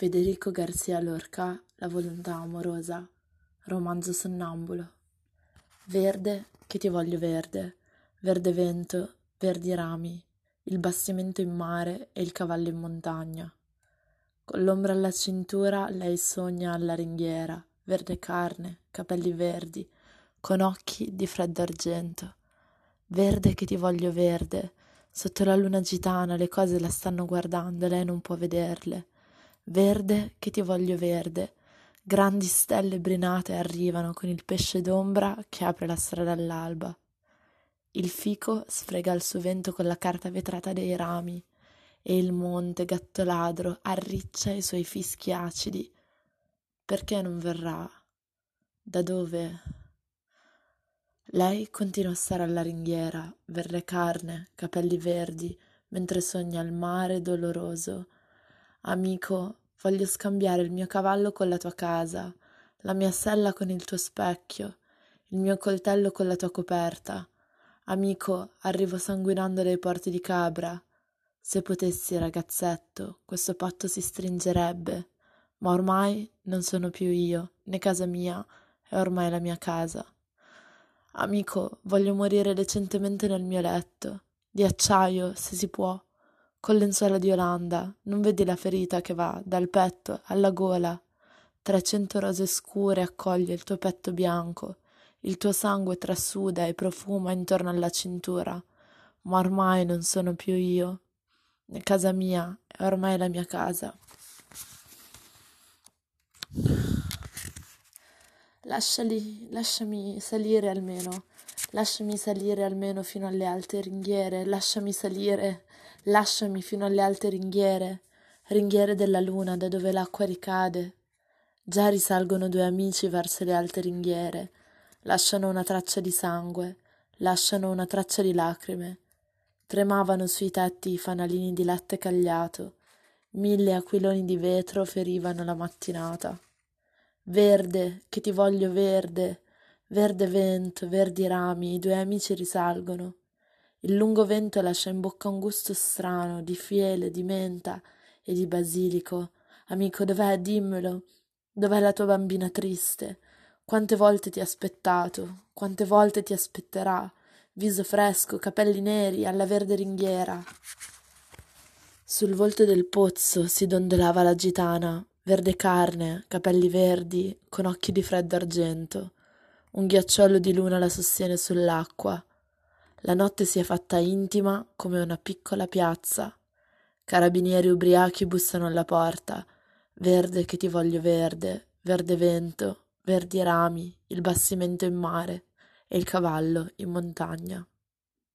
Federico Garcia Lorca La volontà amorosa Romanzo sonnambulo. Verde che ti voglio verde. Verde vento, verdi rami Il bastimento in mare e il cavallo in montagna. Con l'ombra alla cintura lei sogna alla ringhiera Verde carne, capelli verdi Con occhi di freddo argento. Verde che ti voglio verde. Sotto la luna gitana le cose la stanno guardando, lei non può vederle. Verde che ti voglio verde. Grandi stelle brinate arrivano con il pesce d'ombra che apre la strada all'alba. Il fico sfrega il suo vento con la carta vetrata dei rami e il monte gatto ladro arriccia i suoi fischi acidi. Perché non verrà? Da dove? Lei continua a stare alla ringhiera, verde carne, capelli verdi, mentre sogna il mare doloroso. Amico, voglio scambiare il mio cavallo con la tua casa, la mia sella con il tuo specchio, il mio coltello con la tua coperta. Amico, arrivo sanguinando dai porti di Cabra. Se potessi, ragazzetto, questo patto si stringerebbe, ma ormai non sono più io, né casa mia, è ormai la mia casa. Amico, voglio morire decentemente nel mio letto, di acciaio, se si può, con lenzuola di Olanda. Non vedi la ferita che va dal petto alla gola? Trecento rose scure accoglie il tuo petto bianco, il tuo sangue trasuda e profuma intorno alla cintura. Ma ormai non sono più io. Casa mia, è ormai la mia casa. Lasciali, lasciami salire almeno, lasciami salire almeno fino alle alte ringhiere, lasciami salire, lasciami fino alle alte ringhiere, ringhiere della luna da dove l'acqua ricade. Già risalgono due amici verso le alte ringhiere, lasciano una traccia di sangue, lasciano una traccia di lacrime. Tremavano sui tetti i fanalini di latte cagliato, mille aquiloni di vetro ferivano la mattinata. Verde, che ti voglio verde, verde vento, verdi rami, i due amici risalgono. Il lungo vento lascia in bocca un gusto strano di fiele, di menta e di basilico. Amico, dov'è? Dimmelo. Dov'è la tua bambina triste? Quante volte ti ha aspettato, quante volte ti aspetterà. Viso fresco, capelli neri, alla verde ringhiera. Sul volto del pozzo si dondolava la gitana, verde carne, capelli verdi, con occhi di freddo argento. Un ghiacciolo di luna la sostiene sull'acqua. La notte si è fatta intima come una piccola piazza. Carabinieri ubriachi bussano alla porta. Verde che ti voglio verde, verde vento, verdi rami, il bassimento in mare e il cavallo in montagna.